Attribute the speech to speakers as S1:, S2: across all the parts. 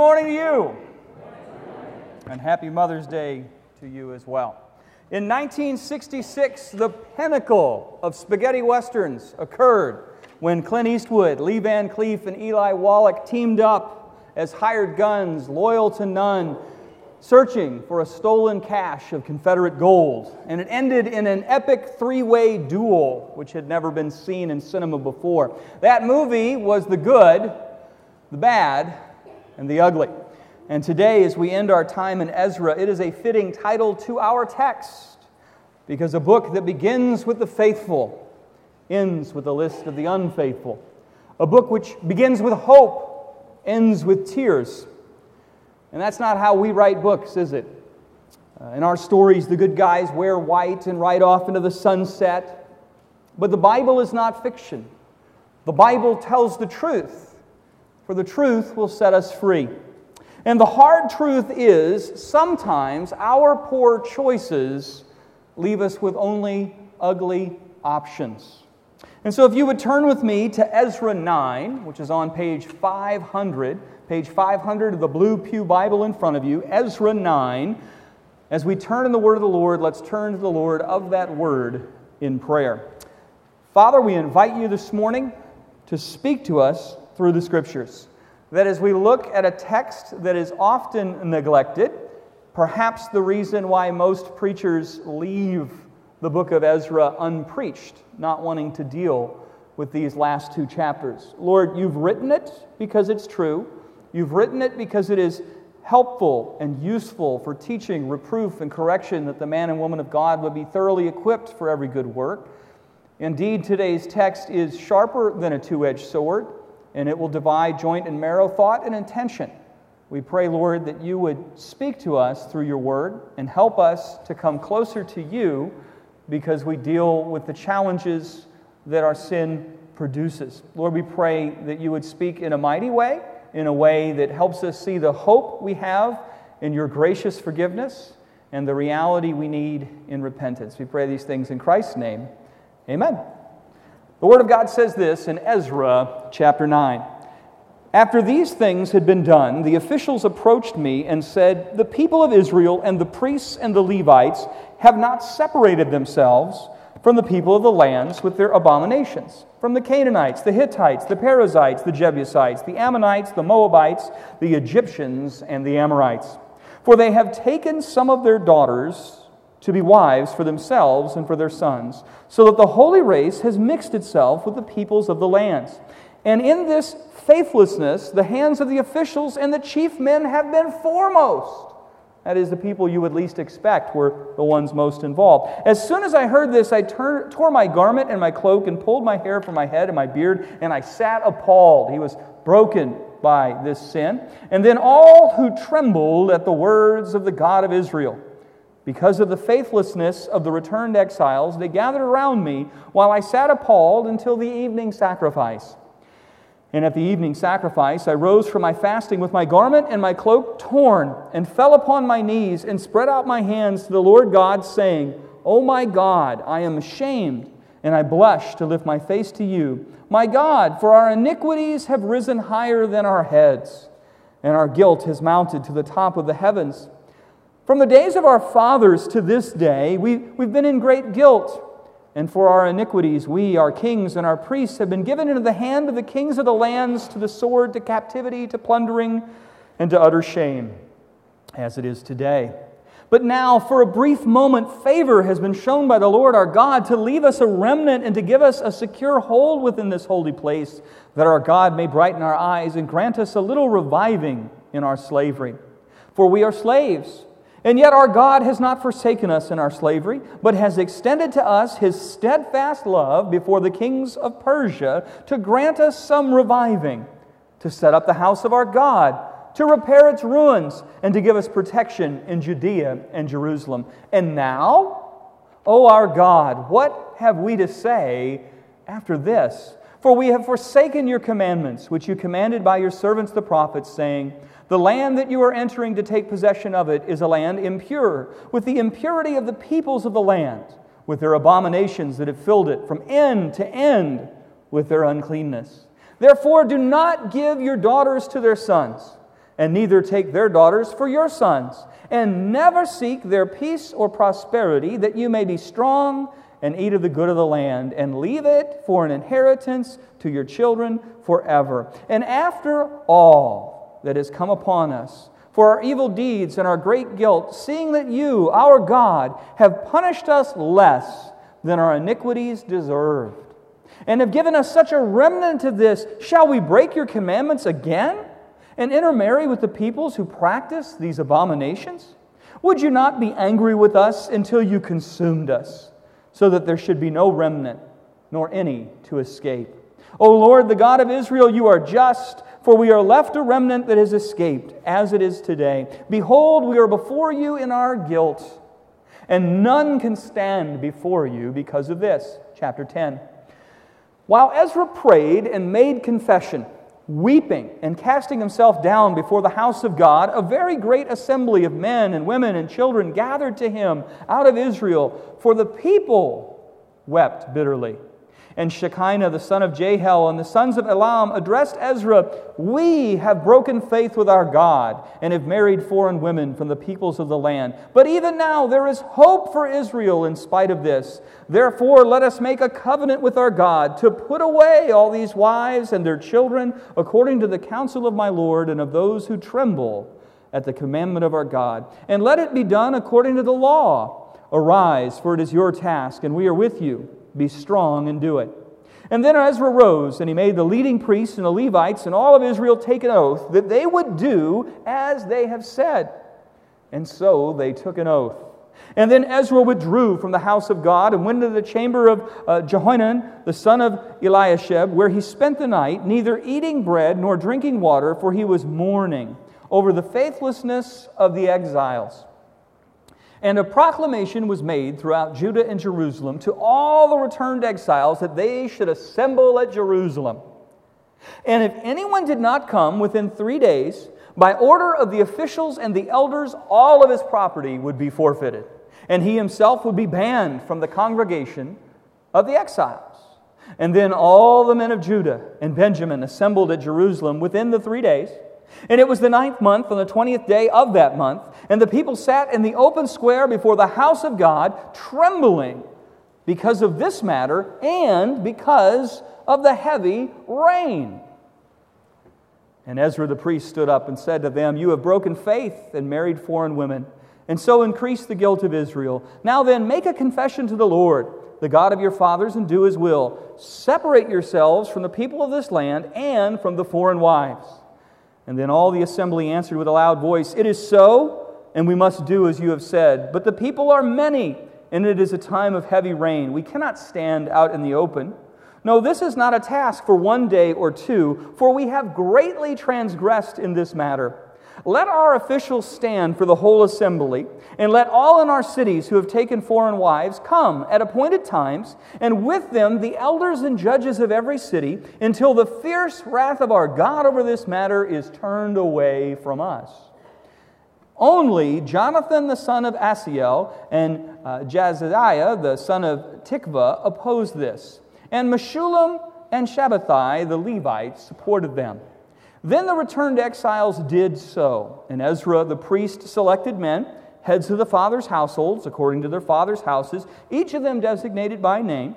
S1: morning to you. And happy Mother's Day to you as well. In 1966, the pinnacle of spaghetti westerns occurred when Clint Eastwood, Lee Van Cleef, and Eli Wallach teamed up as hired guns, loyal to none, searching for a stolen cache of Confederate gold. And it ended in an epic three way duel, which had never been seen in cinema before. That movie was the good, the bad, and the ugly. And today, as we end our time in Ezra, it is a fitting title to our text because a book that begins with the faithful ends with a list of the unfaithful. A book which begins with hope, ends with tears. And that's not how we write books, is it? Uh, in our stories, the good guys wear white and ride off into the sunset. But the Bible is not fiction. The Bible tells the truth, for the truth will set us free. And the hard truth is sometimes our poor choices leave us with only ugly options. And so, if you would turn with me to Ezra 9, which is on page 500, page 500 of the Blue Pew Bible in front of you, Ezra 9. As we turn in the word of the Lord, let's turn to the Lord of that word in prayer. Father, we invite you this morning to speak to us through the scriptures. That as we look at a text that is often neglected, perhaps the reason why most preachers leave the book of Ezra unpreached, not wanting to deal with these last two chapters. Lord, you've written it because it's true. You've written it because it is helpful and useful for teaching, reproof, and correction that the man and woman of God would be thoroughly equipped for every good work. Indeed, today's text is sharper than a two edged sword, and it will divide joint and marrow, thought and intention. We pray, Lord, that you would speak to us through your word and help us to come closer to you because we deal with the challenges that our sin produces. Lord, we pray that you would speak in a mighty way, in a way that helps us see the hope we have in your gracious forgiveness and the reality we need in repentance. We pray these things in Christ's name. Amen. The Word of God says this in Ezra chapter 9. After these things had been done, the officials approached me and said, The people of Israel and the priests and the Levites have not separated themselves from the people of the lands with their abominations, from the Canaanites, the Hittites, the Perizzites, the Jebusites, the Ammonites, the Moabites, the Egyptians, and the Amorites. For they have taken some of their daughters to be wives for themselves and for their sons, so that the holy race has mixed itself with the peoples of the lands. And in this faithlessness, the hands of the officials and the chief men have been foremost. That is, the people you would least expect were the ones most involved. As soon as I heard this, I tur- tore my garment and my cloak and pulled my hair from my head and my beard, and I sat appalled. He was broken by this sin. And then all who trembled at the words of the God of Israel. Because of the faithlessness of the returned exiles, they gathered around me while I sat appalled until the evening sacrifice. And at the evening sacrifice, I rose from my fasting with my garment and my cloak torn, and fell upon my knees and spread out my hands to the Lord God, saying, O my God, I am ashamed, and I blush to lift my face to you. My God, for our iniquities have risen higher than our heads, and our guilt has mounted to the top of the heavens. From the days of our fathers to this day, we, we've been in great guilt. And for our iniquities, we, our kings, and our priests have been given into the hand of the kings of the lands, to the sword, to captivity, to plundering, and to utter shame, as it is today. But now, for a brief moment, favor has been shown by the Lord our God to leave us a remnant and to give us a secure hold within this holy place, that our God may brighten our eyes and grant us a little reviving in our slavery. For we are slaves and yet, our God has not forsaken us in our slavery, but has extended to us his steadfast love before the kings of Persia to grant us some reviving, to set up the house of our God, to repair its ruins, and to give us protection in Judea and Jerusalem. And now, O our God, what have we to say after this? For we have forsaken your commandments, which you commanded by your servants the prophets, saying, the land that you are entering to take possession of it is a land impure, with the impurity of the peoples of the land, with their abominations that have filled it from end to end with their uncleanness. Therefore, do not give your daughters to their sons, and neither take their daughters for your sons, and never seek their peace or prosperity, that you may be strong and eat of the good of the land, and leave it for an inheritance to your children forever. And after all that has come upon us, for our evil deeds and our great guilt, seeing that you, our God, have punished us less than our iniquities deserved, and have given us such a remnant of this, shall we break your commandments again and intermarry with the peoples who practice these abominations? Would you not be angry with us until you consumed us, so that there should be no remnant, nor any to escape? O Lord, the God of Israel, you are just for we are left a remnant that has escaped, as it is today. Behold, we are before you in our guilt, and none can stand before you because of this. Chapter 10. While Ezra prayed and made confession, weeping and casting himself down before the house of God, a very great assembly of men and women and children gathered to him out of Israel, for the people wept bitterly. And Shecaniah, the son of Jehiel, and the sons of Elam addressed Ezra We have broken faith with our God and have married foreign women from the peoples of the land. But even now there is hope for Israel in spite of this. Therefore, let us make a covenant with our God to put away all these wives and their children according to the counsel of my Lord and of those who tremble at the commandment of our God. And let it be done according to the law. Arise, for it is your task, and we are with you. Be strong and do it. And then Ezra rose, and he made the leading priests and the Levites and all of Israel take an oath that they would do as they have said. And so they took an oath. And then Ezra withdrew from the house of God and went into the chamber of uh, Jehohanan, the son of Eliashib, where he spent the night, neither eating bread nor drinking water, for he was mourning over the faithlessness of the exiles. And a proclamation was made throughout Judah and Jerusalem to all the returned exiles that they should assemble at Jerusalem. And if anyone did not come within three days, by order of the officials and the elders, all of his property would be forfeited, and he himself would be banned from the congregation of the exiles. And then all the men of Judah and Benjamin assembled at Jerusalem within the three days. And it was the ninth month, on the twentieth day of that month, and the people sat in the open square before the house of God, trembling because of this matter and because of the heavy rain. And Ezra the priest stood up and said to them, You have broken faith and married foreign women, and so increased the guilt of Israel. Now then, make a confession to the Lord, the God of your fathers, and do his will. Separate yourselves from the people of this land and from the foreign wives. And then all the assembly answered with a loud voice, It is so, and we must do as you have said. But the people are many, and it is a time of heavy rain. We cannot stand out in the open. No, this is not a task for one day or two, for we have greatly transgressed in this matter. Let our officials stand for the whole assembly, and let all in our cities who have taken foreign wives come at appointed times, and with them the elders and judges of every city, until the fierce wrath of our God over this matter is turned away from us. Only Jonathan the son of Asahel and uh, the son of Tikvah opposed this, and Meshullam and Shabbethai the Levites supported them. Then the returned exiles did so, and Ezra the priest selected men, heads of the fathers' households, according to their fathers' houses, each of them designated by name.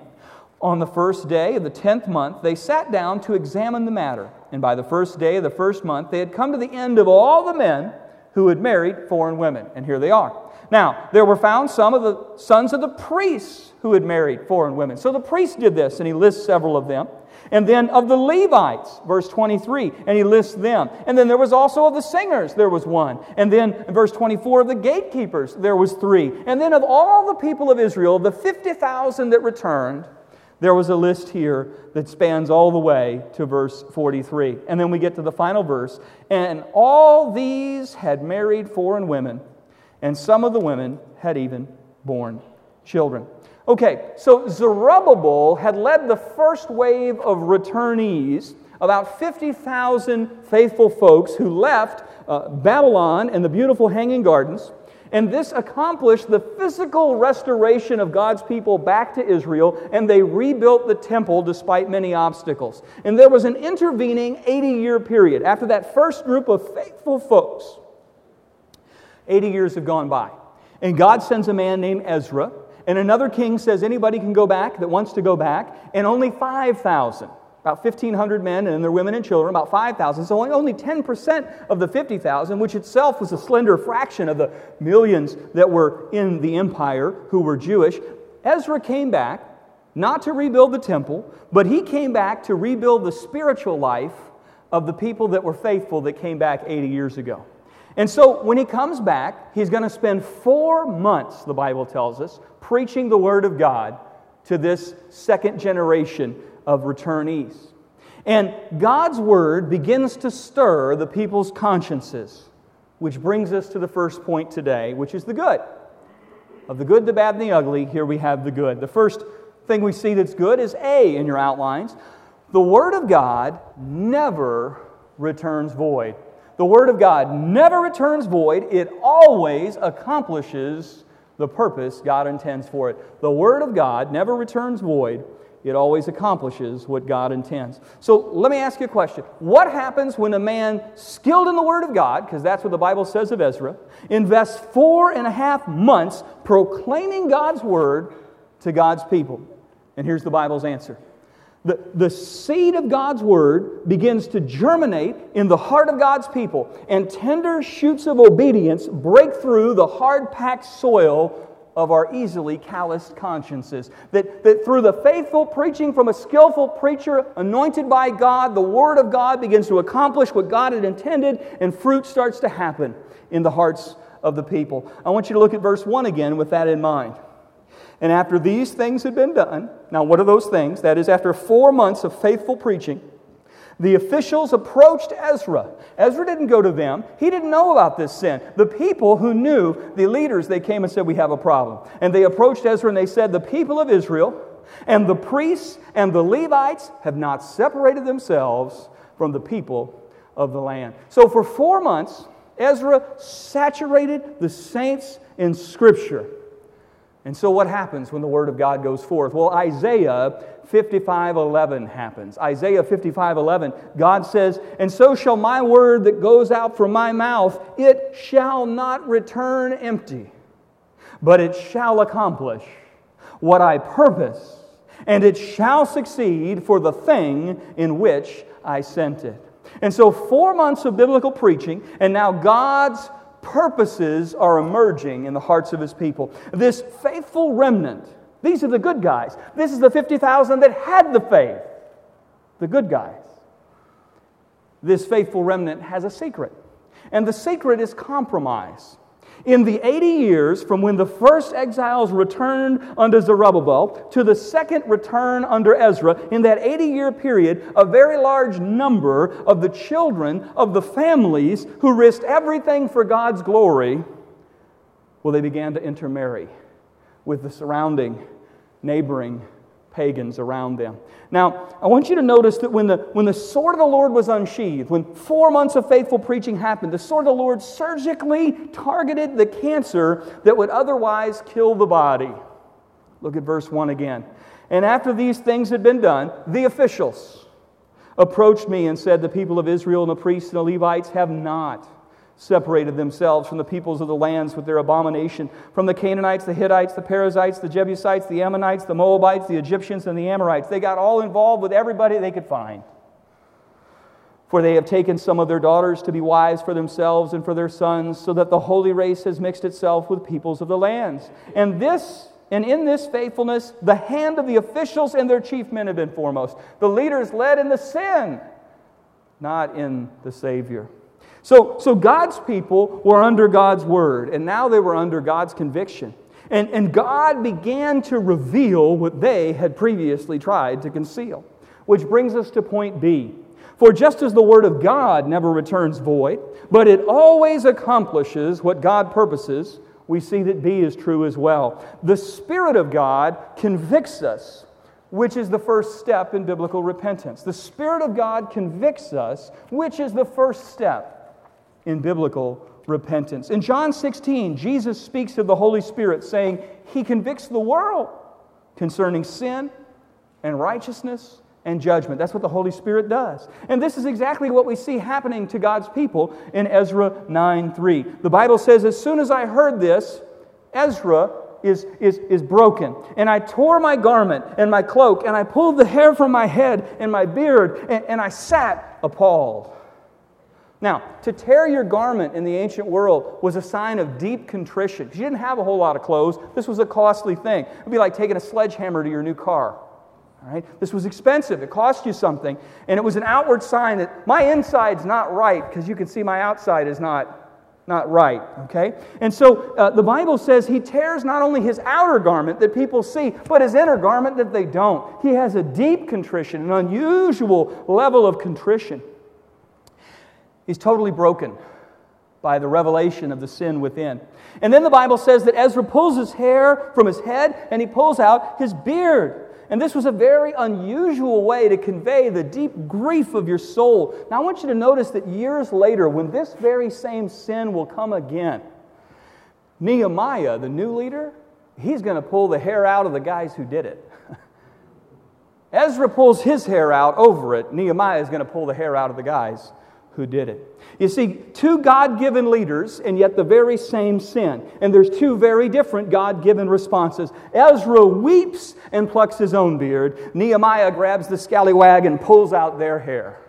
S1: On the first day of the tenth month, they sat down to examine the matter. And by the first day of the first month, they had come to the end of all the men who had married foreign women. And here they are. Now, there were found some of the sons of the priests who had married foreign women. So the priest did this, and he lists several of them. And then of the Levites, verse 23, and he lists them. And then there was also of the singers, there was one. And then verse 24, of the gatekeepers, there was three. And then of all the people of Israel, the 50,000 that returned, there was a list here that spans all the way to verse 43. And then we get to the final verse. And all these had married foreign women, and some of the women had even born children. Okay, so Zerubbabel had led the first wave of returnees, about 50,000 faithful folks who left uh, Babylon and the beautiful hanging gardens. And this accomplished the physical restoration of God's people back to Israel, and they rebuilt the temple despite many obstacles. And there was an intervening 80 year period. After that first group of faithful folks, 80 years have gone by. And God sends a man named Ezra, and another king says anybody can go back that wants to go back, and only 5,000 about 1,500 men and their women and children, about 5,000. So only 10% of the 50,000, which itself was a slender fraction of the millions that were in the empire who were Jewish. Ezra came back not to rebuild the temple, but he came back to rebuild the spiritual life of the people that were faithful that came back 80 years ago. And so when he comes back, he's going to spend four months, the Bible tells us, preaching the Word of God to this second generation of returnees. And God's word begins to stir the people's consciences, which brings us to the first point today, which is the good. Of the good, the bad, and the ugly, here we have the good. The first thing we see that's good is A in your outlines. The Word of God never returns void. The Word of God never returns void, it always accomplishes the purpose God intends for it. The Word of God never returns void, it always accomplishes what God intends. So let me ask you a question. What happens when a man skilled in the Word of God, because that's what the Bible says of Ezra, invests four and a half months proclaiming God's Word to God's people? And here's the Bible's answer. The, the seed of God's Word begins to germinate in the heart of God's people, and tender shoots of obedience break through the hard packed soil of our easily calloused consciences. That, that through the faithful preaching from a skillful preacher anointed by God, the Word of God begins to accomplish what God had intended, and fruit starts to happen in the hearts of the people. I want you to look at verse 1 again with that in mind. And after these things had been done, now what are those things? That is, after four months of faithful preaching, the officials approached Ezra. Ezra didn't go to them. He didn't know about this sin. The people who knew, the leaders, they came and said, We have a problem. And they approached Ezra and they said, The people of Israel and the priests and the Levites have not separated themselves from the people of the land. So for four months, Ezra saturated the saints in Scripture. And so, what happens when the Word of God goes forth? Well, Isaiah 55:11 happens. Isaiah 55:11, God says, "And so shall my word that goes out from my mouth, it shall not return empty, but it shall accomplish what I purpose, and it shall succeed for the thing in which I sent it." And so 4 months of biblical preaching, and now God's purposes are emerging in the hearts of his people. This faithful remnant, these are the good guys. This is the 50,000 that had the faith, the good guys. This faithful remnant has a secret, and the secret is compromise. In the 80 years from when the first exiles returned under Zerubbabel to the second return under Ezra, in that 80 year period, a very large number of the children of the families who risked everything for God's glory, well, they began to intermarry with the surrounding, neighboring pagans around them. Now, I want you to notice that when the, when the sword of the Lord was unsheathed, when four months of faithful preaching happened, the sword of the Lord surgically targeted the cancer that would otherwise kill the body. Look at verse 1 again. And after these things had been done, the officials approached me and said, The people of Israel and the priests and the Levites have not separated themselves from the peoples of the lands with their abomination, from the Canaanites, the Hittites, the Perizzites, the Jebusites, the Ammonites, the Moabites, the Egyptians, and the Amorites. They got all involved with everybody they could find. For they have taken some of their daughters to be wives for themselves and for their sons, so that the holy race has mixed itself with peoples of the lands. And this and in this faithfulness, the hand of the officials and their chief men have been foremost. The leaders led in the sin, not in the Savior. So, so God's people were under God's word, and now they were under God's conviction. And, and God began to reveal what they had previously tried to conceal. Which brings us to point B. For just as the word of God never returns void, but it always accomplishes what God purposes, we see that B is true as well. The Spirit of God convicts us, which is the first step in biblical repentance. The Spirit of God convicts us, which is the first step in biblical repentance. In John 16, Jesus speaks of the Holy Spirit, saying, He convicts the world concerning sin and righteousness and judgment. That's what the Holy Spirit does. And this is exactly what we see happening to God's people in Ezra 9 3. The Bible says, As soon as I heard this, Ezra is, is, is broken. And I tore my garment and my cloak, and I pulled the hair from my head and my beard, and, and I sat appalled. Now, to tear your garment in the ancient world was a sign of deep contrition. You didn't have a whole lot of clothes. This was a costly thing. It would be like taking a sledgehammer to your new car. All right? This was expensive. It cost you something. And it was an outward sign that my inside's not right because you can see my outside is not not right, okay? And so uh, the Bible says he tears not only his outer garment that people see, but his inner garment that they don't. He has a deep contrition, an unusual level of contrition. He's totally broken by the revelation of the sin within. And then the Bible says that Ezra pulls his hair from his head and he pulls out his beard. And this was a very unusual way to convey the deep grief of your soul. Now, I want you to notice that years later, when this very same sin will come again, Nehemiah, the new leader, he's going to pull the hair out of the guys who did it. Ezra pulls his hair out over it. Nehemiah is going to pull the hair out of the guys who did it. You see, two God given leaders, and yet the very same sin. And there's two very different God given responses. Ezra weeps and plucks his own beard. Nehemiah grabs the scallywag and pulls out their hair.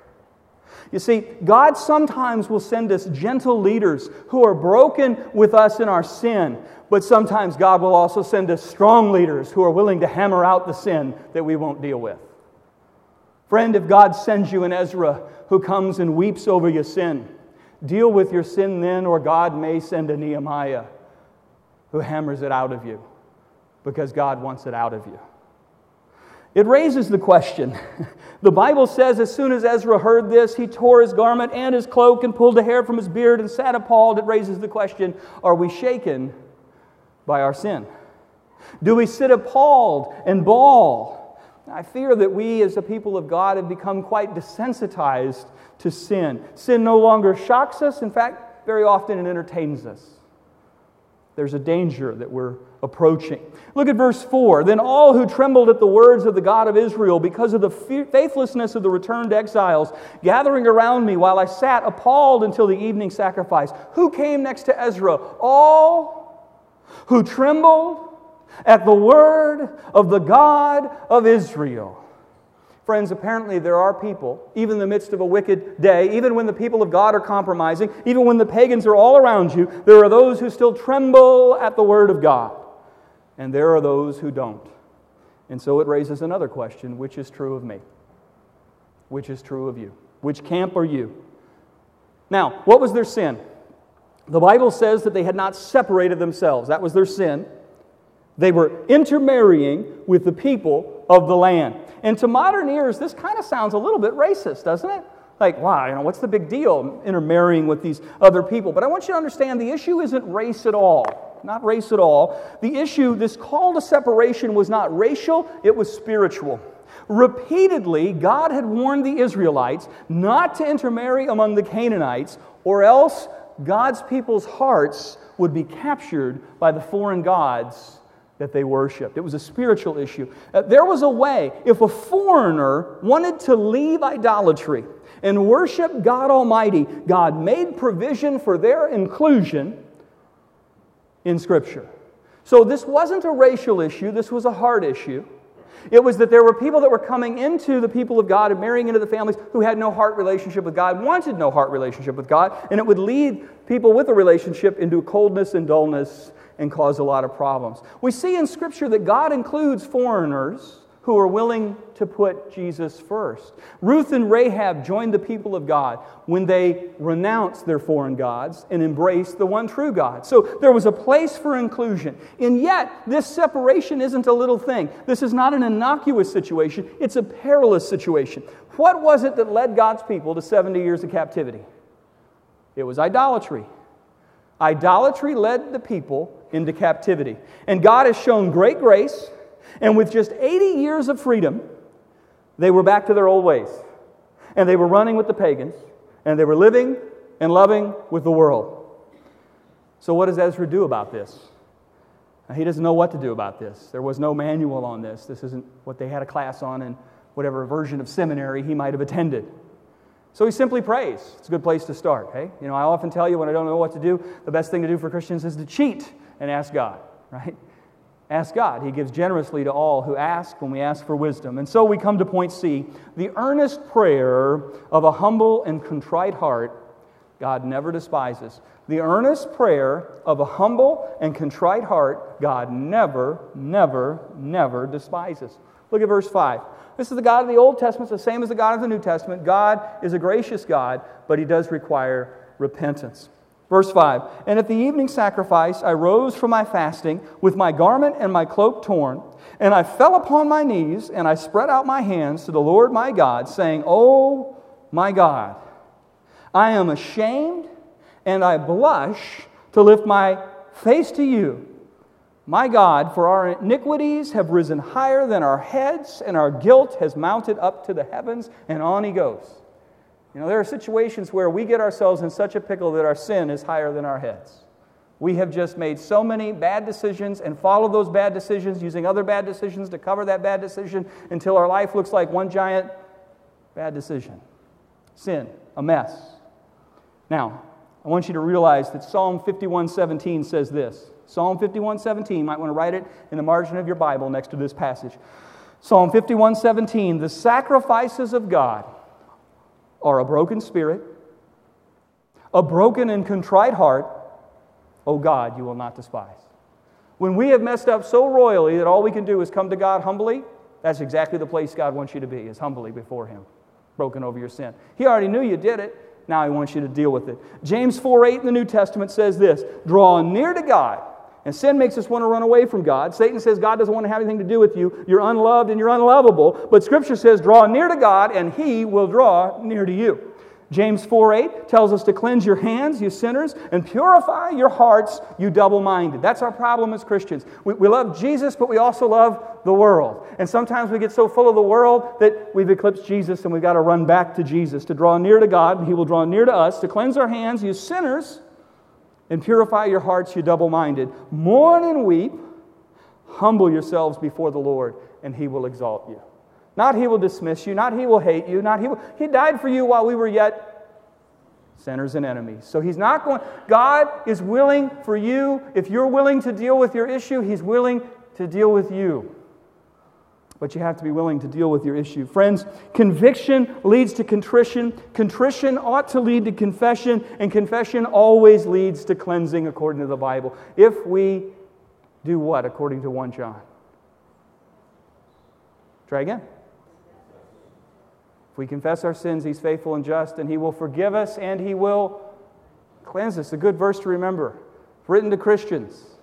S1: You see, God sometimes will send us gentle leaders who are broken with us in our sin, but sometimes God will also send us strong leaders who are willing to hammer out the sin that we won't deal with. Friend, if God sends you an Ezra who comes and weeps over your sin, deal with your sin then, or God may send a Nehemiah who hammers it out of you because God wants it out of you. It raises the question. The Bible says as soon as Ezra heard this, he tore his garment and his cloak and pulled the hair from his beard and sat appalled. It raises the question are we shaken by our sin? Do we sit appalled and bawl? I fear that we, as a people of God, have become quite desensitized to sin. Sin no longer shocks us, in fact, very often it entertains us. There's a danger that we're approaching. Look at verse 4. Then all who trembled at the words of the God of Israel because of the faithlessness of the returned exiles, gathering around me while I sat appalled until the evening sacrifice. Who came next to Ezra? All who trembled at the word of the God of Israel. Friends, apparently there are people, even in the midst of a wicked day, even when the people of God are compromising, even when the pagans are all around you, there are those who still tremble at the word of God. And there are those who don't. And so it raises another question which is true of me? Which is true of you? Which camp are you? Now, what was their sin? The Bible says that they had not separated themselves. That was their sin. They were intermarrying with the people of the land. And to modern ears, this kind of sounds a little bit racist, doesn't it? Like, wow, you know, what's the big deal intermarrying with these other people? But I want you to understand the issue isn't race at all. Not race at all. The issue, this call to separation was not racial, it was spiritual. Repeatedly, God had warned the Israelites not to intermarry among the Canaanites, or else God's people's hearts would be captured by the foreign gods that they worshiped. It was a spiritual issue. Uh, there was a way, if a foreigner wanted to leave idolatry and worship God Almighty, God made provision for their inclusion in Scripture. So this wasn't a racial issue, this was a heart issue. It was that there were people that were coming into the people of God and marrying into the families who had no heart relationship with God, wanted no heart relationship with God, and it would lead people with a relationship into coldness and dullness and cause a lot of problems. We see in Scripture that God includes foreigners who are willing to put Jesus first. Ruth and Rahab joined the people of God when they renounced their foreign gods and embraced the one true God. So there was a place for inclusion. And yet, this separation isn't a little thing. This is not an innocuous situation, it's a perilous situation. What was it that led God's people to 70 years of captivity? It was idolatry. Idolatry led the people into captivity. And God has shown great grace, and with just 80 years of freedom, they were back to their old ways. And they were running with the pagans, and they were living and loving with the world. So, what does Ezra do about this? Now, he doesn't know what to do about this. There was no manual on this. This isn't what they had a class on in whatever version of seminary he might have attended. So he simply prays. It's a good place to start, hey? You know, I often tell you when I don't know what to do, the best thing to do for Christians is to cheat and ask God, right? Ask God. He gives generously to all who ask when we ask for wisdom. And so we come to point C the earnest prayer of a humble and contrite heart, God never despises. The earnest prayer of a humble and contrite heart, God never, never, never despises. Look at verse 5. This is the God of the Old Testament, it's the same as the God of the New Testament. God is a gracious God, but He does require repentance. Verse 5 And at the evening sacrifice, I rose from my fasting with my garment and my cloak torn, and I fell upon my knees, and I spread out my hands to the Lord my God, saying, Oh my God, I am ashamed and I blush to lift my face to you. My God, for our iniquities have risen higher than our heads, and our guilt has mounted up to the heavens, and on he goes. You know, there are situations where we get ourselves in such a pickle that our sin is higher than our heads. We have just made so many bad decisions and followed those bad decisions using other bad decisions to cover that bad decision until our life looks like one giant bad decision. Sin, a mess. Now, I want you to realize that Psalm 51:17 says this. Psalm 51:17, you might want to write it in the margin of your Bible next to this passage. Psalm 51:17, the sacrifices of God are a broken spirit, a broken and contrite heart, O God, you will not despise. When we have messed up so royally that all we can do is come to God humbly, that's exactly the place God wants you to be, is humbly before Him, broken over your sin. He already knew you did it. Now He wants you to deal with it. James 4 8 in the New Testament says this Draw near to God and sin makes us want to run away from God. Satan says God doesn't want to have anything to do with you. You're unloved and you're unlovable. But Scripture says, draw near to God and He will draw near to you. James 4 8 tells us to cleanse your hands, you sinners, and purify your hearts, you double minded. That's our problem as Christians. We, we love Jesus, but we also love the world. And sometimes we get so full of the world that we've eclipsed Jesus and we've got to run back to Jesus to draw near to God, and He will draw near to us, to cleanse our hands, you sinners, and purify your hearts, you double minded. Mourn and weep. Humble yourselves before the Lord, and he will exalt you. Not he will dismiss you, not he will hate you, not he will. He died for you while we were yet sinners and enemies. So he's not going, God is willing for you, if you're willing to deal with your issue, he's willing to deal with you but you have to be willing to deal with your issue. Friends, conviction leads to contrition. Contrition ought to lead to confession, and confession always leads to cleansing according to the Bible. If we do what according to 1 John? Try again. If we confess our sins, He's faithful and just, and He will forgive us and He will cleanse us. A good verse to remember, written to Christians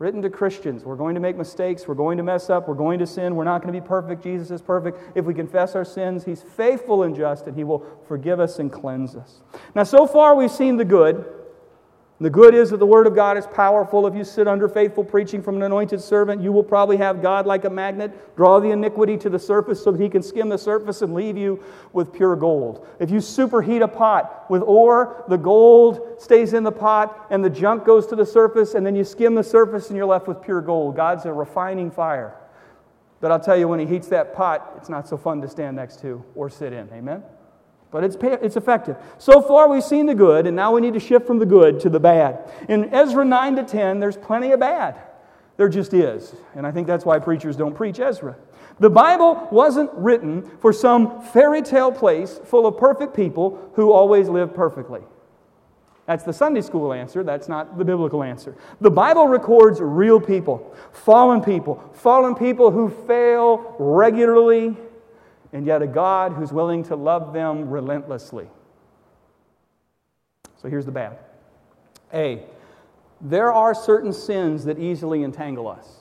S1: written to Christians. We're going to make mistakes. We're going to mess up. We're going to sin. We're not going to be perfect. Jesus is perfect. If we confess our sins, He's faithful and just, and He will forgive us and cleanse us. Now, so far, we've seen the good. The good is that the Word of God is powerful. If you sit under faithful preaching from an anointed servant, you will probably have God like a magnet draw the iniquity to the surface so that He can skim the surface and leave you with pure gold. If you superheat a pot with ore, the gold stays in the pot and the junk goes to the surface, and then you skim the surface and you're left with pure gold. God's a refining fire. But I'll tell you, when He heats that pot, it's not so fun to stand next to or sit in. Amen? But it's, it's effective. So far, we've seen the good, and now we need to shift from the good to the bad. In Ezra 9 to 10, there's plenty of bad. There just is. And I think that's why preachers don't preach Ezra. The Bible wasn't written for some fairy tale place full of perfect people who always live perfectly. That's the Sunday school answer. That's not the biblical answer. The Bible records real people, fallen people, fallen people who fail regularly and yet a God who's willing to love them relentlessly. So here's the bad. A, there are certain sins that easily entangle us.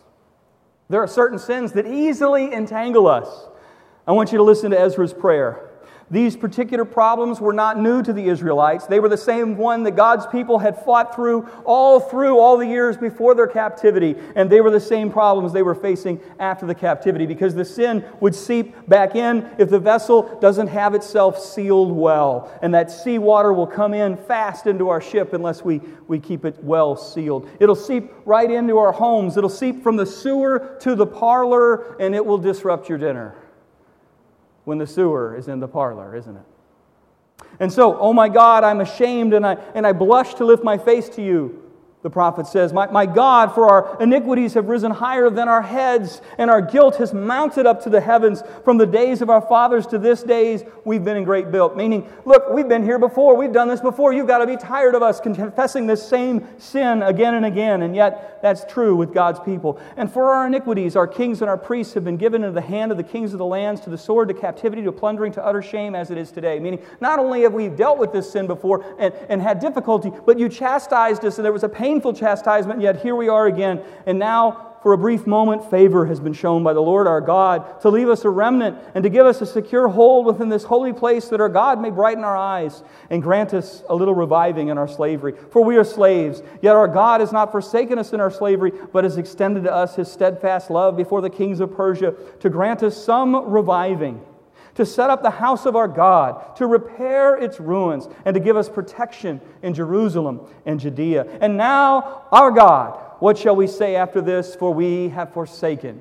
S1: There are certain sins that easily entangle us. I want you to listen to Ezra's prayer. These particular problems were not new to the Israelites. They were the same one that God's people had fought through all through all the years before their captivity. And they were the same problems they were facing after the captivity because the sin would seep back in if the vessel doesn't have itself sealed well. And that seawater will come in fast into our ship unless we, we keep it well sealed. It'll seep right into our homes, it'll seep from the sewer to the parlor, and it will disrupt your dinner when the sewer is in the parlor, isn't it? And so, oh my God, I'm ashamed and I, and I blush to lift my face to you the prophet says, my, my God, for our iniquities have risen higher than our heads, and our guilt has mounted up to the heavens. From the days of our fathers to this days, we've been in great guilt. Meaning, look, we've been here before, we've done this before. You've got to be tired of us confessing this same sin again and again. And yet, that's true with God's people. And for our iniquities, our kings and our priests have been given into the hand of the kings of the lands, to the sword, to captivity, to plundering, to utter shame, as it is today. Meaning, not only have we dealt with this sin before and, and had difficulty, but you chastised us, and there was a pain painful chastisement, yet here we are again. And now, for a brief moment, favor has been shown by the Lord our God to leave us a remnant and to give us a secure hold within this holy place that our God may brighten our eyes and grant us a little reviving in our slavery. For we are slaves, yet our God has not forsaken us in our slavery, but has extended to us his steadfast love before the kings of Persia to grant us some reviving to set up the house of our God, to repair its ruins, and to give us protection in Jerusalem and Judea. And now, our God, what shall we say after this? For we have forsaken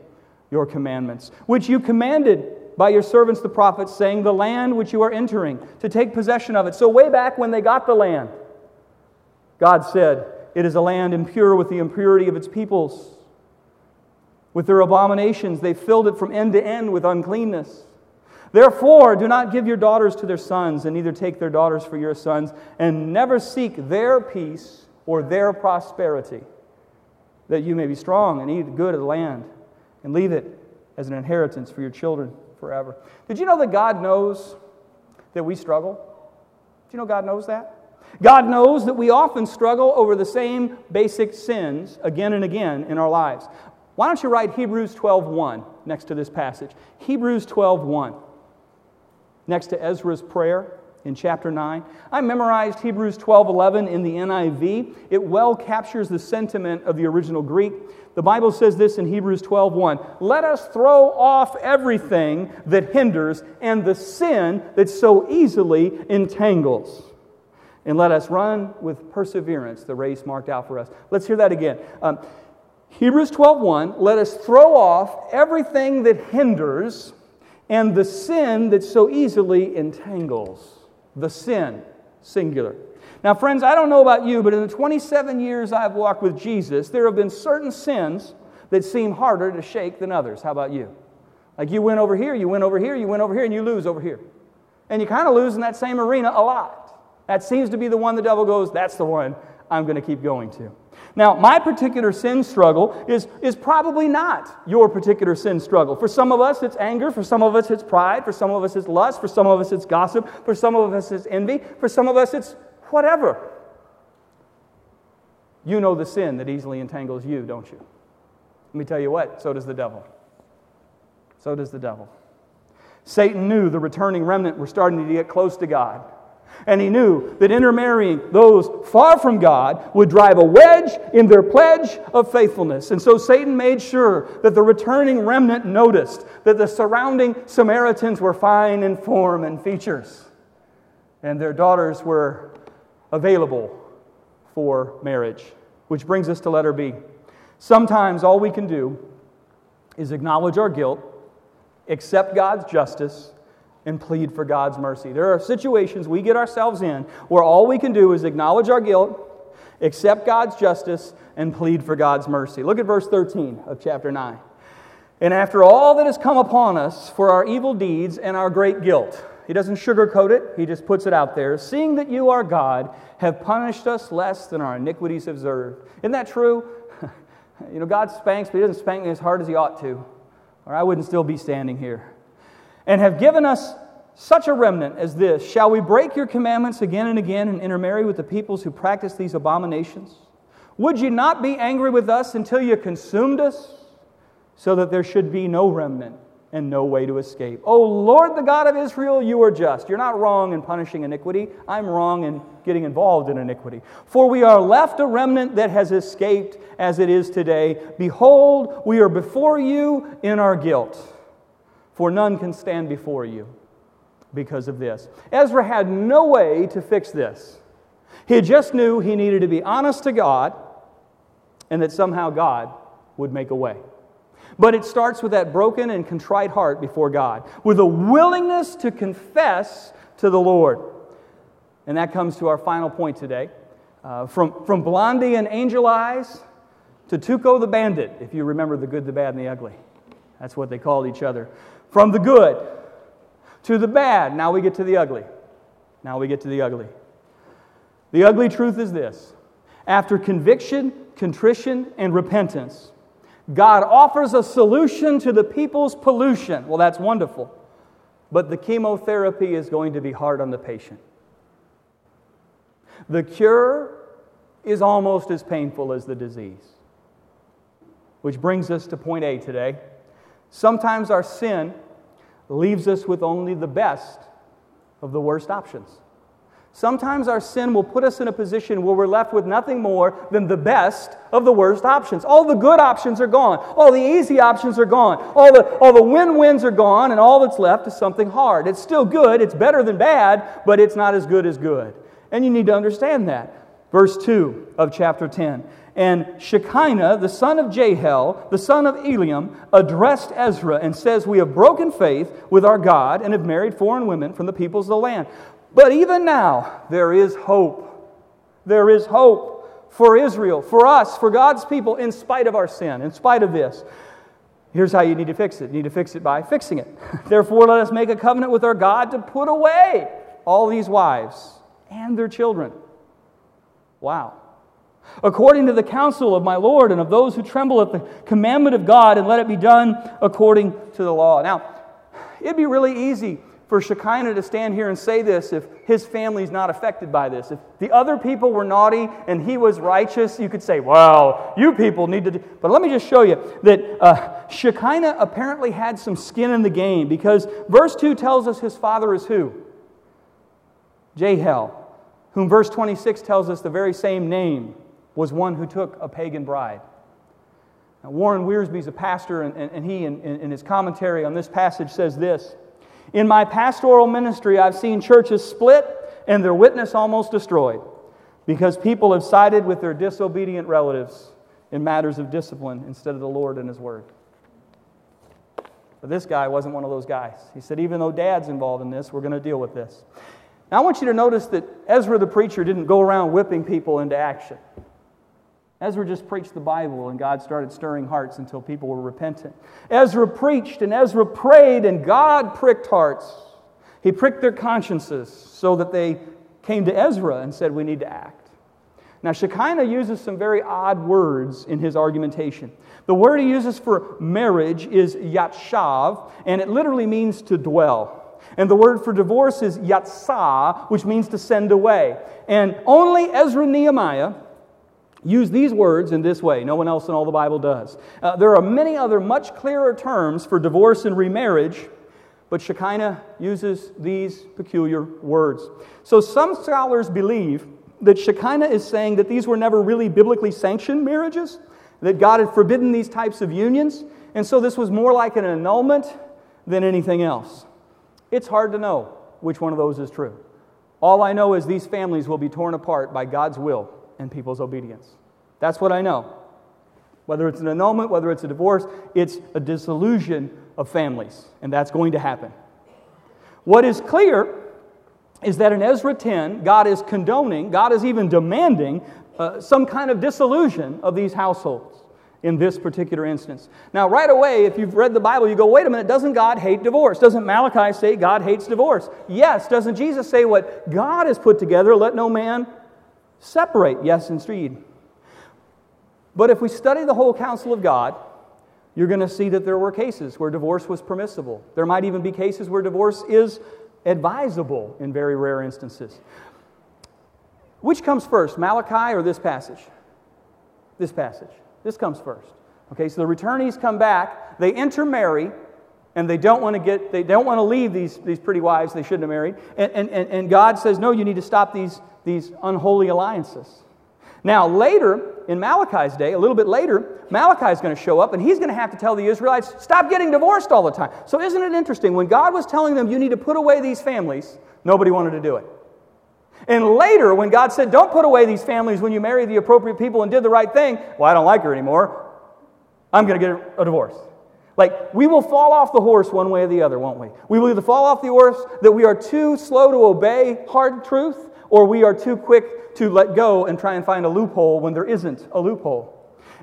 S1: your commandments, which you commanded by your servants the prophets, saying, The land which you are entering, to take possession of it. So, way back when they got the land, God said, It is a land impure with the impurity of its peoples. With their abominations, they filled it from end to end with uncleanness. Therefore, do not give your daughters to their sons, and neither take their daughters for your sons, and never seek their peace or their prosperity, that you may be strong and eat the good of the land, and leave it as an inheritance for your children forever. Did you know that God knows that we struggle? Do you know God knows that? God knows that we often struggle over the same basic sins again and again in our lives. Why don't you write Hebrews 12:1 next to this passage? Hebrews 12:1 next to Ezra's prayer in chapter 9. I memorized Hebrews 12:11 in the NIV. It well captures the sentiment of the original Greek. The Bible says this in Hebrews 12:1, "Let us throw off everything that hinders and the sin that so easily entangles." And let us run with perseverance the race marked out for us. Let's hear that again. Um, Hebrews 12:1, "Let us throw off everything that hinders and the sin that so easily entangles. The sin, singular. Now, friends, I don't know about you, but in the 27 years I've walked with Jesus, there have been certain sins that seem harder to shake than others. How about you? Like you went over here, you went over here, you went over here, and you lose over here. And you kind of lose in that same arena a lot. That seems to be the one the devil goes, that's the one I'm going to keep going to. Now, my particular sin struggle is, is probably not your particular sin struggle. For some of us, it's anger. For some of us, it's pride. For some of us, it's lust. For some of us, it's gossip. For some of us, it's envy. For some of us, it's whatever. You know the sin that easily entangles you, don't you? Let me tell you what, so does the devil. So does the devil. Satan knew the returning remnant were starting to get close to God. And he knew that intermarrying those far from God would drive a wedge in their pledge of faithfulness. And so Satan made sure that the returning remnant noticed that the surrounding Samaritans were fine in form and features, and their daughters were available for marriage. Which brings us to letter B. Sometimes all we can do is acknowledge our guilt, accept God's justice, and plead for God's mercy. There are situations we get ourselves in where all we can do is acknowledge our guilt, accept God's justice, and plead for God's mercy. Look at verse 13 of chapter 9. And after all that has come upon us for our evil deeds and our great guilt, he doesn't sugarcoat it, he just puts it out there. Seeing that you are God, have punished us less than our iniquities have deserved. Isn't that true? you know, God spanks, but he doesn't spank me as hard as he ought to, or I wouldn't still be standing here and have given us such a remnant as this, shall we break your commandments again and again and intermarry with the peoples who practice these abominations? Would you not be angry with us until you consumed us, so that there should be no remnant and no way to escape. O Lord, the God of Israel, you are just. You're not wrong in punishing iniquity. I'm wrong in getting involved in iniquity. For we are left a remnant that has escaped as it is today. Behold, we are before you in our guilt, for none can stand before you because of this. Ezra had no way to fix this. He just knew he needed to be honest to God and that somehow God would make a way. But it starts with that broken and contrite heart before God, with a willingness to confess to the Lord. And that comes to our final point today. Uh, from, from Blondie and Angel Eyes to Tuco the Bandit, if you remember the good, the bad, and the ugly. That's what they called each other. From the good to the bad, now we get to the ugly. Now we get to the ugly. The ugly truth is this after conviction, contrition, and repentance, God offers a solution to the people's pollution. Well, that's wonderful. But the chemotherapy is going to be hard on the patient. The cure is almost as painful as the disease. Which brings us to point A today. Sometimes our sin leaves us with only the best of the worst options. Sometimes our sin will put us in a position where we're left with nothing more than the best of the worst options. All the good options are gone. All the easy options are gone. All the, all the win wins are gone, and all that's left is something hard. It's still good, it's better than bad, but it's not as good as good. And you need to understand that. Verse 2 of chapter 10. And Shecaniah, the son of Jehiel, the son of Eliam, addressed Ezra and says, We have broken faith with our God and have married foreign women from the peoples of the land. But even now, there is hope. There is hope for Israel, for us, for God's people, in spite of our sin, in spite of this. Here's how you need to fix it you need to fix it by fixing it. Therefore, let us make a covenant with our God to put away all these wives and their children. Wow. According to the counsel of my Lord and of those who tremble at the commandment of God, and let it be done according to the law. Now, it'd be really easy for Shecaniah to stand here and say this if his family's not affected by this. If the other people were naughty and he was righteous, you could say, well, you people need to. Do. But let me just show you that uh, Shecaniah apparently had some skin in the game because verse 2 tells us his father is who? Jehiel, whom verse 26 tells us the very same name was one who took a pagan bride. Now, Warren Wiersbe's a pastor, and, and, and he, in, in his commentary on this passage, says this. In my pastoral ministry, I've seen churches split and their witness almost destroyed because people have sided with their disobedient relatives in matters of discipline instead of the Lord and His Word. But this guy wasn't one of those guys. He said, even though dad's involved in this, we're going to deal with this. Now, I want you to notice that Ezra the preacher didn't go around whipping people into action. Ezra just preached the Bible and God started stirring hearts until people were repentant. Ezra preached and Ezra prayed and God pricked hearts. He pricked their consciences so that they came to Ezra and said, We need to act. Now, Shecaniah uses some very odd words in his argumentation. The word he uses for marriage is yatshav, and it literally means to dwell. And the word for divorce is yatsah, which means to send away. And only Ezra Nehemiah use these words in this way. No one else in all the Bible does. Uh, there are many other much clearer terms for divorce and remarriage, but Shecaniah uses these peculiar words. So some scholars believe that Shecaniah is saying that these were never really biblically sanctioned marriages, that God had forbidden these types of unions, and so this was more like an annulment than anything else. It's hard to know which one of those is true. All I know is these families will be torn apart by God's will and people's obedience. That's what I know. Whether it's an annulment, whether it's a divorce, it's a dissolution of families, and that's going to happen. What is clear is that in Ezra 10, God is condoning, God is even demanding uh, some kind of dissolution of these households in this particular instance. Now, right away, if you've read the Bible, you go, wait a minute, doesn't God hate divorce? Doesn't Malachi say God hates divorce? Yes. Doesn't Jesus say what God has put together, let no man separate, yes, indeed. But if we study the whole counsel of God, you're going to see that there were cases where divorce was permissible. There might even be cases where divorce is advisable in very rare instances. Which comes first, Malachi or this passage? This passage. This comes first. Okay, so the returnees come back, they intermarry, and they don't want to get they don't want to leave these, these pretty wives they shouldn't have married and, and, and god says no you need to stop these, these unholy alliances now later in malachi's day a little bit later Malachi is going to show up and he's going to have to tell the israelites stop getting divorced all the time so isn't it interesting when god was telling them you need to put away these families nobody wanted to do it and later, when God said, Don't put away these families when you marry the appropriate people and did the right thing, well, I don't like her anymore. I'm going to get a divorce. Like, we will fall off the horse one way or the other, won't we? We will either fall off the horse that we are too slow to obey hard truth, or we are too quick to let go and try and find a loophole when there isn't a loophole.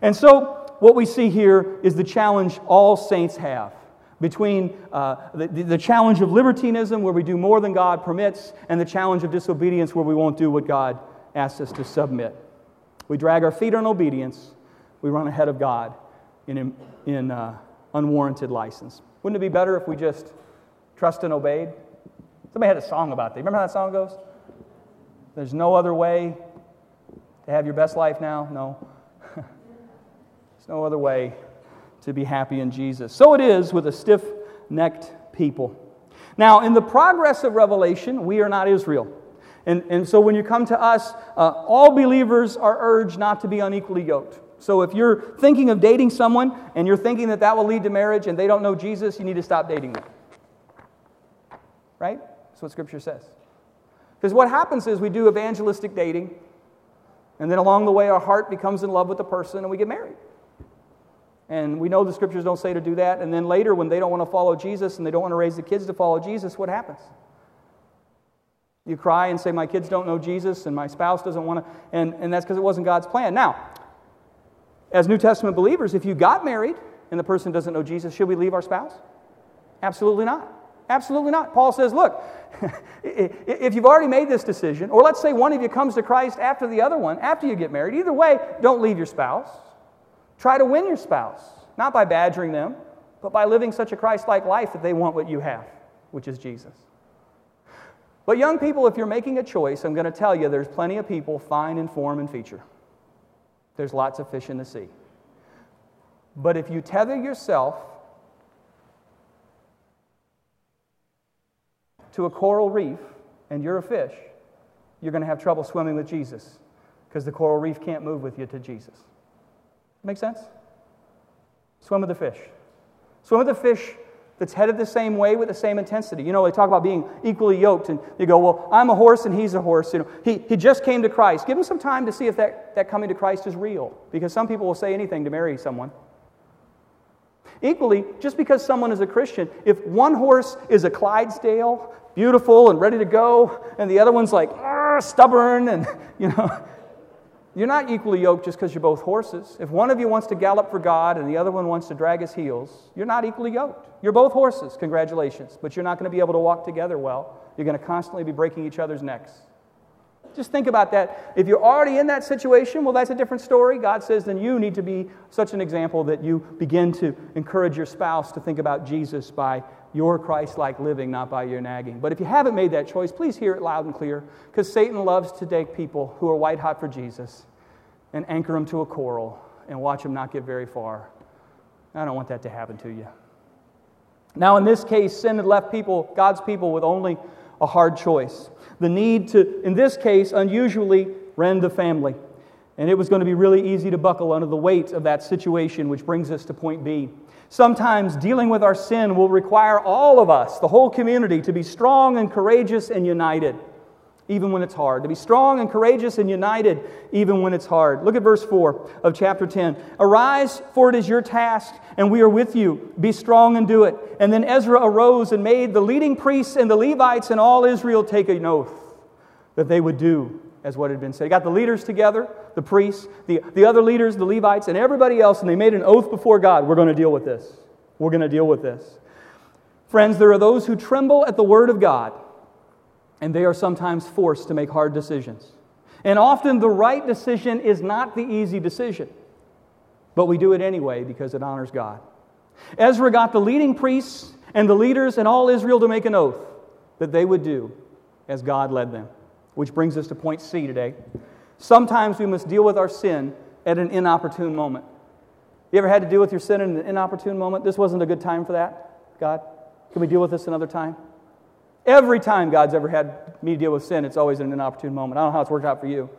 S1: And so, what we see here is the challenge all saints have between uh, the, the challenge of libertinism, where we do more than God permits, and the challenge of disobedience, where we won't do what God asks us to submit. We drag our feet on obedience, we run ahead of God in, in uh, unwarranted license. Wouldn't it be better if we just trust and obeyed? Somebody had a song about that. Remember how that song goes? There's no other way to have your best life now? No. There's no other way to be happy in Jesus. So it is with a stiff necked people. Now, in the progress of Revelation, we are not Israel. And, and so when you come to us, uh, all believers are urged not to be unequally yoked. So if you're thinking of dating someone and you're thinking that that will lead to marriage and they don't know Jesus, you need to stop dating them. Right? That's what Scripture says. Because what happens is we do evangelistic dating, and then along the way, our heart becomes in love with the person and we get married. And we know the scriptures don't say to do that. And then later, when they don't want to follow Jesus and they don't want to raise the kids to follow Jesus, what happens? You cry and say, My kids don't know Jesus and my spouse doesn't want to. And, and that's because it wasn't God's plan. Now, as New Testament believers, if you got married and the person doesn't know Jesus, should we leave our spouse? Absolutely not. Absolutely not. Paul says, Look, if you've already made this decision, or let's say one of you comes to Christ after the other one, after you get married, either way, don't leave your spouse. Try to win your spouse, not by badgering them, but by living such a Christ like life that they want what you have, which is Jesus. But, young people, if you're making a choice, I'm going to tell you there's plenty of people fine in form and feature. There's lots of fish in the sea. But if you tether yourself to a coral reef and you're a fish, you're going to have trouble swimming with Jesus because the coral reef can't move with you to Jesus. Make sense? Swim with the fish. Swim with the fish that's headed the same way with the same intensity. You know, they talk about being equally yoked, and you go, Well, I'm a horse and he's a horse. You know, he, he just came to Christ. Give him some time to see if that, that coming to Christ is real, because some people will say anything to marry someone. Equally, just because someone is a Christian, if one horse is a Clydesdale, beautiful and ready to go, and the other one's like stubborn and, you know, you're not equally yoked just because you're both horses. If one of you wants to gallop for God and the other one wants to drag his heels, you're not equally yoked. You're both horses, congratulations, but you're not going to be able to walk together well. You're going to constantly be breaking each other's necks. Just think about that. If you're already in that situation, well, that's a different story. God says then you need to be such an example that you begin to encourage your spouse to think about Jesus by your Christ like living, not by your nagging. But if you haven't made that choice, please hear it loud and clear because Satan loves to take people who are white hot for Jesus and anchor them to a coral and watch them not get very far. I don't want that to happen to you. Now, in this case, sin had left people, God's people, with only a hard choice. The need to, in this case, unusually rend the family. And it was going to be really easy to buckle under the weight of that situation, which brings us to point B. Sometimes dealing with our sin will require all of us, the whole community, to be strong and courageous and united, even when it's hard. To be strong and courageous and united, even when it's hard. Look at verse 4 of chapter 10. Arise, for it is your task, and we are with you. Be strong and do it. And then Ezra arose and made the leading priests and the Levites and all Israel take an oath that they would do as what had been said. He got the leaders together, the priests, the, the other leaders, the Levites, and everybody else, and they made an oath before God we're going to deal with this. We're going to deal with this. Friends, there are those who tremble at the word of God, and they are sometimes forced to make hard decisions. And often the right decision is not the easy decision, but we do it anyway because it honors God. Ezra got the leading priests and the leaders and all Israel to make an oath that they would do as God led them. Which brings us to point C today. Sometimes we must deal with our sin at an inopportune moment. You ever had to deal with your sin in an inopportune moment? This wasn't a good time for that. God? Can we deal with this another time? Every time God's ever had me deal with sin, it's always in an opportune moment. I don't know how it's worked out for you.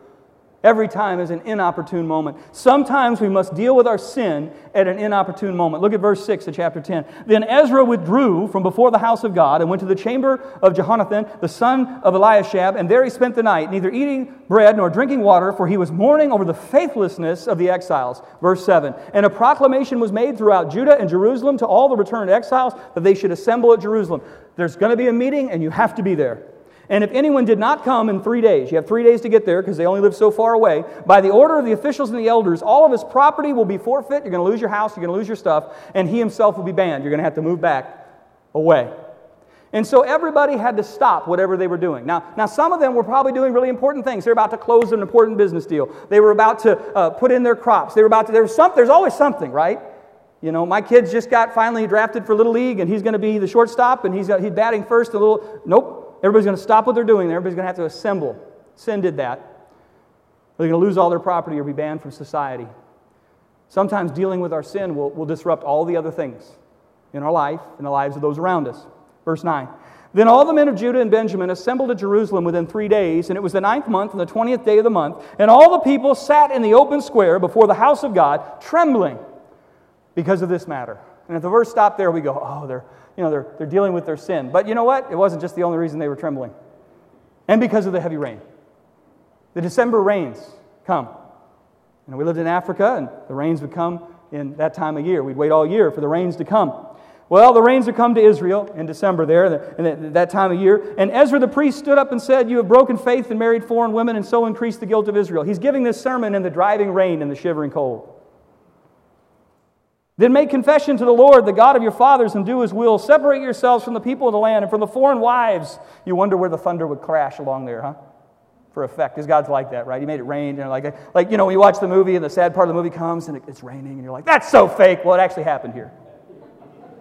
S1: Every time is an inopportune moment. Sometimes we must deal with our sin at an inopportune moment. Look at verse 6 of chapter 10. Then Ezra withdrew from before the house of God and went to the chamber of Jehonathan, the son of Eliashib, and there he spent the night, neither eating bread nor drinking water, for he was mourning over the faithlessness of the exiles. Verse 7. And a proclamation was made throughout Judah and Jerusalem to all the returned exiles that they should assemble at Jerusalem. There's going to be a meeting, and you have to be there. And if anyone did not come in three days, you have three days to get there because they only live so far away, by the order of the officials and the elders, all of his property will be forfeit. You're going to lose your house, you're going to lose your stuff, and he himself will be banned. You're going to have to move back away. And so everybody had to stop whatever they were doing. Now, now some of them were probably doing really important things. They're about to close an important business deal. They were about to uh, put in their crops. They were about to, there was some, there's always something, right? You know, my kids just got finally drafted for Little League, and he's going to be the shortstop, and he's, he's batting first a little. Nope, Everybody's going to stop what they're doing. Everybody's going to have to assemble. Sin did that. They're going to lose all their property or be banned from society. Sometimes dealing with our sin will, will disrupt all the other things in our life and the lives of those around us. Verse 9. Then all the men of Judah and Benjamin assembled at Jerusalem within three days, and it was the ninth month and the twentieth day of the month. And all the people sat in the open square before the house of God, trembling because of this matter. And if the verse stopped there, we go, oh, they're, you know, they're, they're dealing with their sin. But you know what? It wasn't just the only reason they were trembling. And because of the heavy rain. The December rains come. Know, we lived in Africa, and the rains would come in that time of year. We'd wait all year for the rains to come. Well, the rains would come to Israel in December there, in that time of year. And Ezra the priest stood up and said, You have broken faith and married foreign women, and so increased the guilt of Israel. He's giving this sermon in the driving rain and the shivering cold. Then make confession to the Lord, the God of your fathers, and do his will. Separate yourselves from the people of the land and from the foreign wives. You wonder where the thunder would crash along there, huh? For effect. Because God's like that, right? He made it rain. Know, like, like, you know, when you watch the movie and the sad part of the movie comes and it's raining, and you're like, that's so fake. Well, it actually happened here.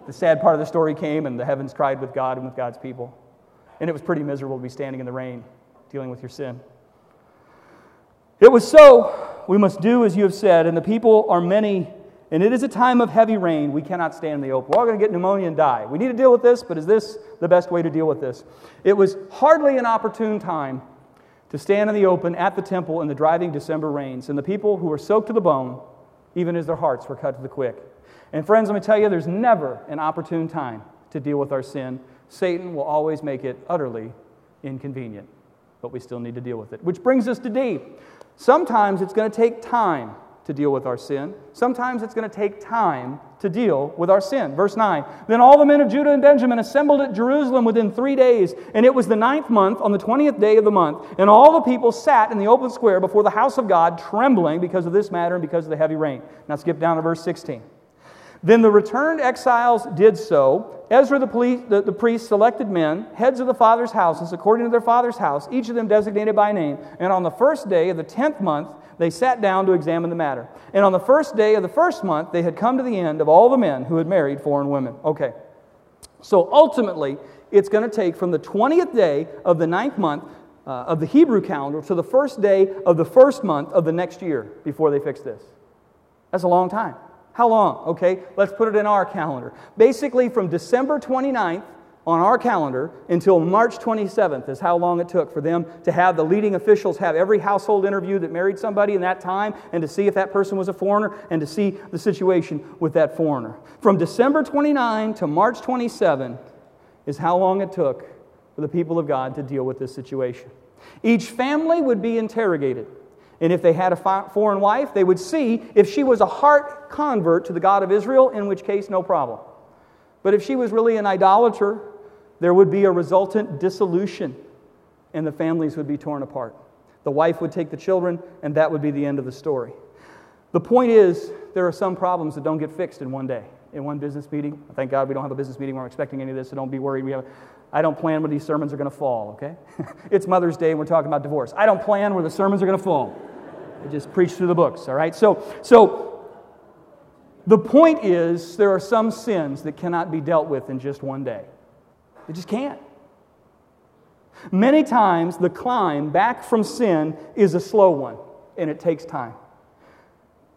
S1: The sad part of the story came, and the heavens cried with God and with God's people. And it was pretty miserable to be standing in the rain dealing with your sin. It was so, we must do as you have said, and the people are many and it is a time of heavy rain. We cannot stand in the open. We're all going to get pneumonia and die. We need to deal with this, but is this the best way to deal with this? It was hardly an opportune time to stand in the open at the temple in the driving December rains, and the people who were soaked to the bone, even as their hearts were cut to the quick. And friends, let me tell you, there's never an opportune time to deal with our sin. Satan will always make it utterly inconvenient, but we still need to deal with it. Which brings us to D. Sometimes it's going to take time to deal with our sin. Sometimes it's going to take time to deal with our sin. Verse 9 Then all the men of Judah and Benjamin assembled at Jerusalem within three days, and it was the ninth month, on the twentieth day of the month. And all the people sat in the open square before the house of God, trembling because of this matter and because of the heavy rain. Now skip down to verse 16. Then the returned exiles did so. Ezra the, police, the, the, priest selected men, heads of the father's houses, according to their father's house, each of them designated by name. And on the first day of the tenth month, they sat down to examine the matter. And on the first day of the first month, they had come to the end of all the men who had married foreign women. Okay. So ultimately, it's going to take from the 20th day of the ninth month uh, of the Hebrew calendar to the first day of the first month of the next year before they fix this. That's a long time. How long? Okay, let's put it in our calendar. Basically, from December 29th on our calendar until March 27th is how long it took for them to have the leading officials have every household interview that married somebody in that time and to see if that person was a foreigner and to see the situation with that foreigner. From December 29 to March 27 is how long it took for the people of God to deal with this situation. Each family would be interrogated. And if they had a foreign wife, they would see if she was a heart convert to the God of Israel, in which case, no problem. But if she was really an idolater there would be a resultant dissolution, and the families would be torn apart. The wife would take the children, and that would be the end of the story. The point is, there are some problems that don't get fixed in one day, in one business meeting. Thank God we don't have a business meeting where I'm expecting any of this, so don't be worried. We have, I don't plan where these sermons are going to fall, okay? it's Mother's Day, and we're talking about divorce. I don't plan where the sermons are going to fall. I just preach through the books, all right? So, so the point is, there are some sins that cannot be dealt with in just one day. They just can't. Many times, the climb back from sin is a slow one, and it takes time.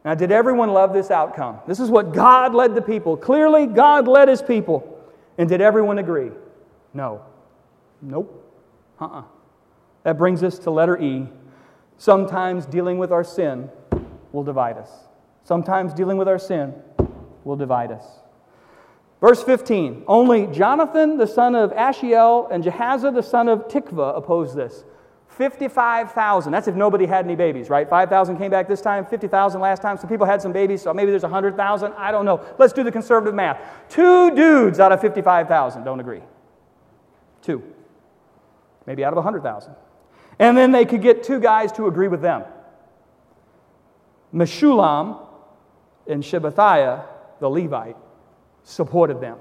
S1: Now, did everyone love this outcome? This is what God led the people. Clearly, God led his people. And did everyone agree? No. Nope. Uh uh-uh. uh That brings us to letter E. Sometimes dealing with our sin will divide us. Sometimes dealing with our sin will divide us. Verse 15 Only Jonathan the son of Asahel and Jahzeiah the son of Tikvah opposed this. 55,000. That's if nobody had any babies, right? 5,000 came back this time, 50,000 last time. Some people had some babies, so maybe there's 100,000. I don't know. Let's do the conservative math. Two dudes out of 55,000 don't agree. Two. Maybe out of 100,000. And then they could get two guys to agree with them. Meshullam and Shabbethai, the Levite, supported them.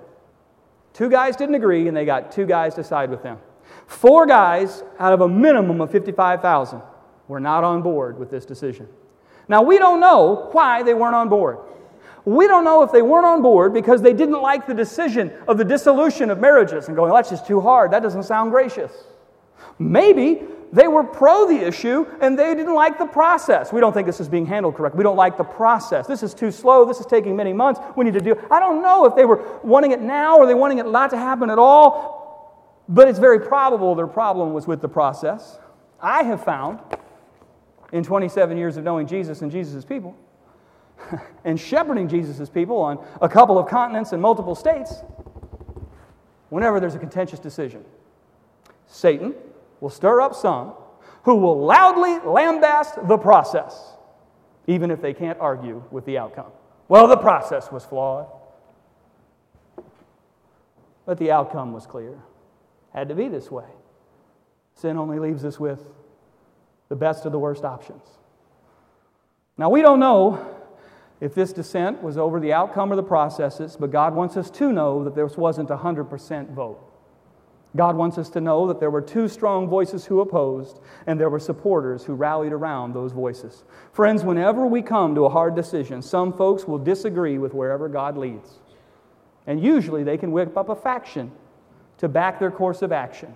S1: Two guys didn't agree, and they got two guys to side with them. Four guys out of a minimum of 55,000 were not on board with this decision. Now, we don't know why they weren't on board. We don't know if they weren't on board because they didn't like the decision of the dissolution of marriages and going, that's just too hard. That doesn't sound gracious. Maybe they were pro the issue and they didn't like the process. We don't think this is being handled correctly. We don't like the process. This is too slow. This is taking many months. We need to do. I don't know if they were wanting it now or they wanting it not to happen at all. But it's very probable their problem was with the process. I have found in 27 years of knowing Jesus and Jesus' people and shepherding Jesus' people on a couple of continents and multiple states, whenever there's a contentious decision, Satan will stir up some who will loudly lambast the process, even if they can't argue with the outcome. Well, the process was flawed, but the outcome was clear. Had to be this way. Sin only leaves us with the best of the worst options. Now, we don't know if this dissent was over the outcome or the processes, but God wants us to know that this wasn't a 100% vote. God wants us to know that there were two strong voices who opposed, and there were supporters who rallied around those voices. Friends, whenever we come to a hard decision, some folks will disagree with wherever God leads. And usually they can whip up a faction to back their course of action.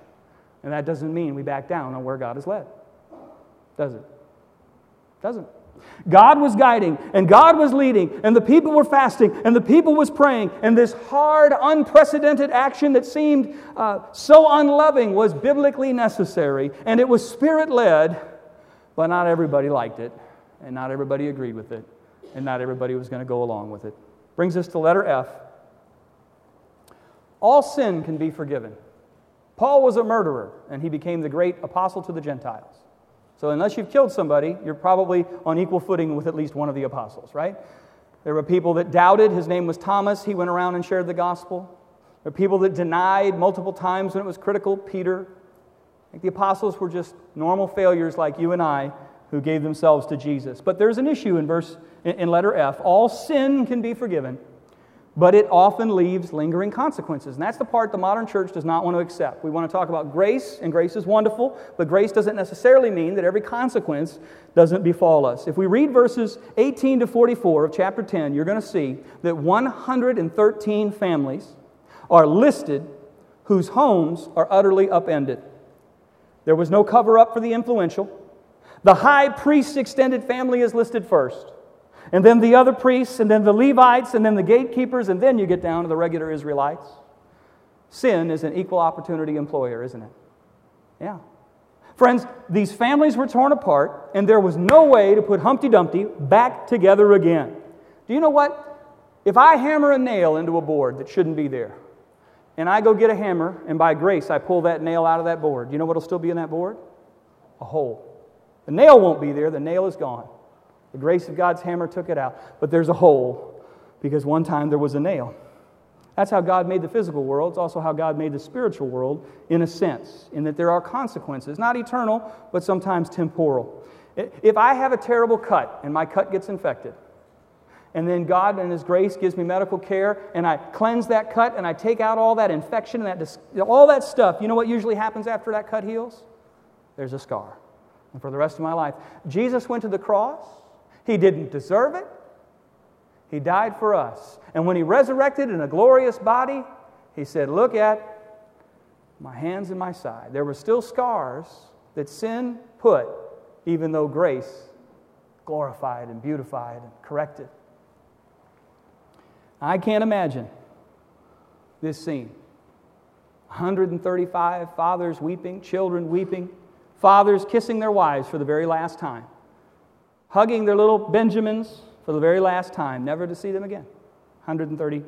S1: And that doesn't mean we back down on where God has led. Does it? Doesn't. God was guiding and God was leading and the people were fasting and the people was praying and this hard, unprecedented action that seemed uh, so unloving was biblically necessary and it was spirit led, but not everybody liked it and not everybody agreed with it and not everybody was going to go along with it. Brings us to letter F all sin can be forgiven. Paul was a murderer, and he became the great apostle to the Gentiles. So, unless you've killed somebody, you're probably on equal footing with at least one of the apostles, right? There were people that doubted. His name was Thomas. He went around and shared the gospel. There were people that denied multiple times when it was critical. Peter. the apostles were just normal failures like you and I who gave themselves to Jesus. But there's an issue in verse in letter F. All sin can be forgiven but it often leaves lingering consequences. And that's the part the modern church does not want to accept. We want to talk about grace, and grace is wonderful, but grace doesn't necessarily mean that every consequence doesn't befall us. If we read verses 18 to 44 of chapter 10, you're going to see that 113 families are listed whose homes are utterly upended. There was no cover up for the influential. The high priest's extended family is listed first and then the other priests, and then the Levites, and then the gatekeepers, and then you get down to the regular Israelites. Sin is an equal opportunity employer, isn't it? Yeah. Friends, these families were torn apart, and there was no way to put Humpty Dumpty back together again. Do you know what? If I hammer a nail into a board that shouldn't be there, and I go get a hammer, and by grace I pull that nail out of that board, you know what will still be in that board? A hole. The nail won't be there, the nail is gone. The grace of God's hammer took it out. But there's a hole because one time there was a nail. That's how God made the physical world. It's also how God made the spiritual world, in a sense, in that there are consequences, not eternal, but sometimes temporal. If I have a terrible cut and my cut gets infected, and then God in His grace gives me medical care, and I cleanse that cut and I take out all that infection and that, all that stuff, you know what usually happens after that cut heals? There's a scar. And for the rest of my life, Jesus went to the cross he didn't deserve it. He died for us. And when he resurrected in a glorious body, he said, Look at my hands and my side. There were still scars that sin put, even though grace glorified and beautified and corrected. I can't imagine this scene. 135 fathers weeping, children weeping, fathers kissing their wives for the very last time, hugging their little Benjamins for the very last time, never to see them again. 130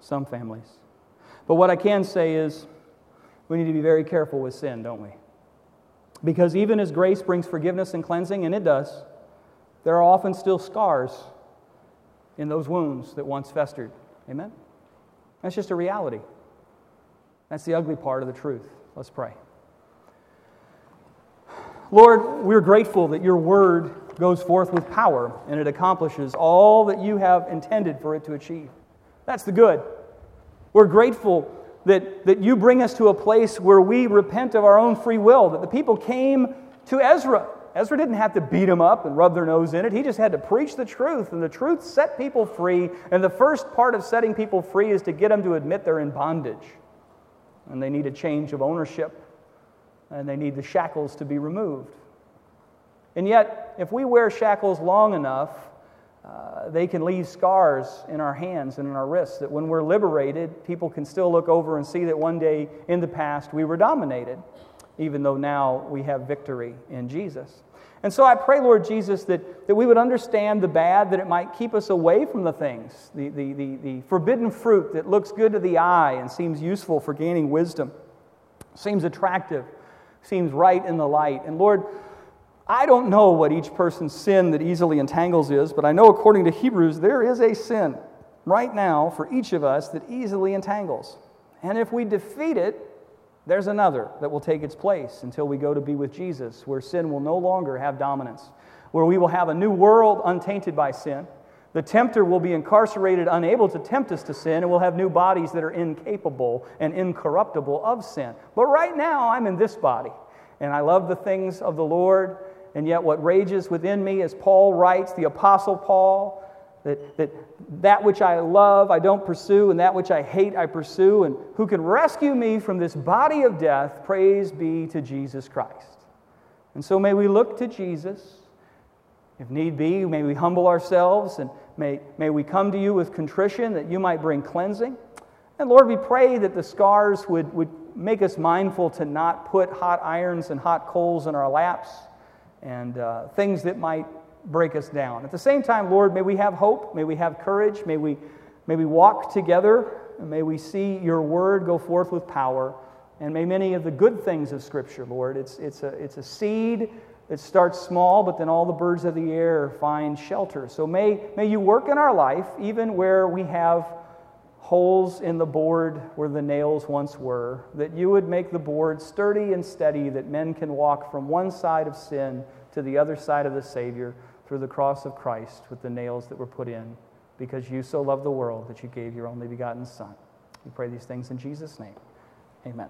S1: some families. But what I can say is we need to be very careful with sin, don't we? Because even as grace brings forgiveness and cleansing, and it does, there are often still scars in those wounds that once festered. Amen? That's just a reality. That's the ugly part of the truth. Let's pray. Lord, we're grateful that your word goes forth with power and it accomplishes all that you have intended for it to achieve. That's the good. We're grateful that, that you bring us to a place where we repent of our own free will, that the people came to Ezra. Ezra didn't have to beat them up and rub their nose in it. He just had to preach the truth, and the truth set people free. And the first part of setting people free is to get them to admit they're in bondage. And they need a change of ownership, and they need the shackles to be removed. And yet, if we wear shackles long enough, uh, they can leave scars in our hands and in our wrists that when we're liberated, people can still look over and see that one day in the past we were dominated, even though now we have victory in Jesus. And so I pray, Lord Jesus, that, that we would understand the bad, that it might keep us away from the things, the, the, the, the forbidden fruit that looks good to the eye and seems useful for gaining wisdom, seems attractive, seems right in the light. And Lord, I don't know what each person's sin that easily entangles is, but I know according to Hebrews, there is a sin right now for each of us that easily entangles. And if we defeat it, there's another that will take its place until we go to be with Jesus, where sin will no longer have dominance, where we will have a new world untainted by sin. The tempter will be incarcerated, unable to tempt us to sin, and we'll have new bodies that are incapable and incorruptible of sin. But right now, I'm in this body, and I love the things of the Lord and yet what rages within me, as Paul writes, the Apostle Paul, that, that that which I love I don't pursue, and that which I hate I pursue, and who can rescue me from this body of death, praise be to Jesus Christ. And so may we look to Jesus. If need be, may we humble ourselves and may, may we come to you with contrition that you might bring cleansing. And Lord, we pray that the scars would, would make us mindful to not put hot irons and hot coals in our laps and uh, things that might break us down. At the same time, Lord, may we have hope, may we have courage, may we, may we walk together, and may we see your word go forth with power, and may many of the good things of Scripture, Lord, it's, it's, a, it's a seed that starts small, but then all the birds of the air find shelter. So may, may you work in our life, even where we have holes in the board where the nails once were, that you would make the board sturdy and steady, that men can walk from one side of sin to the other side of the Savior through the cross of Christ with the nails that were put in, because you so loved the world that you gave your only begotten Son. We pray these things in Jesus' name. Amen.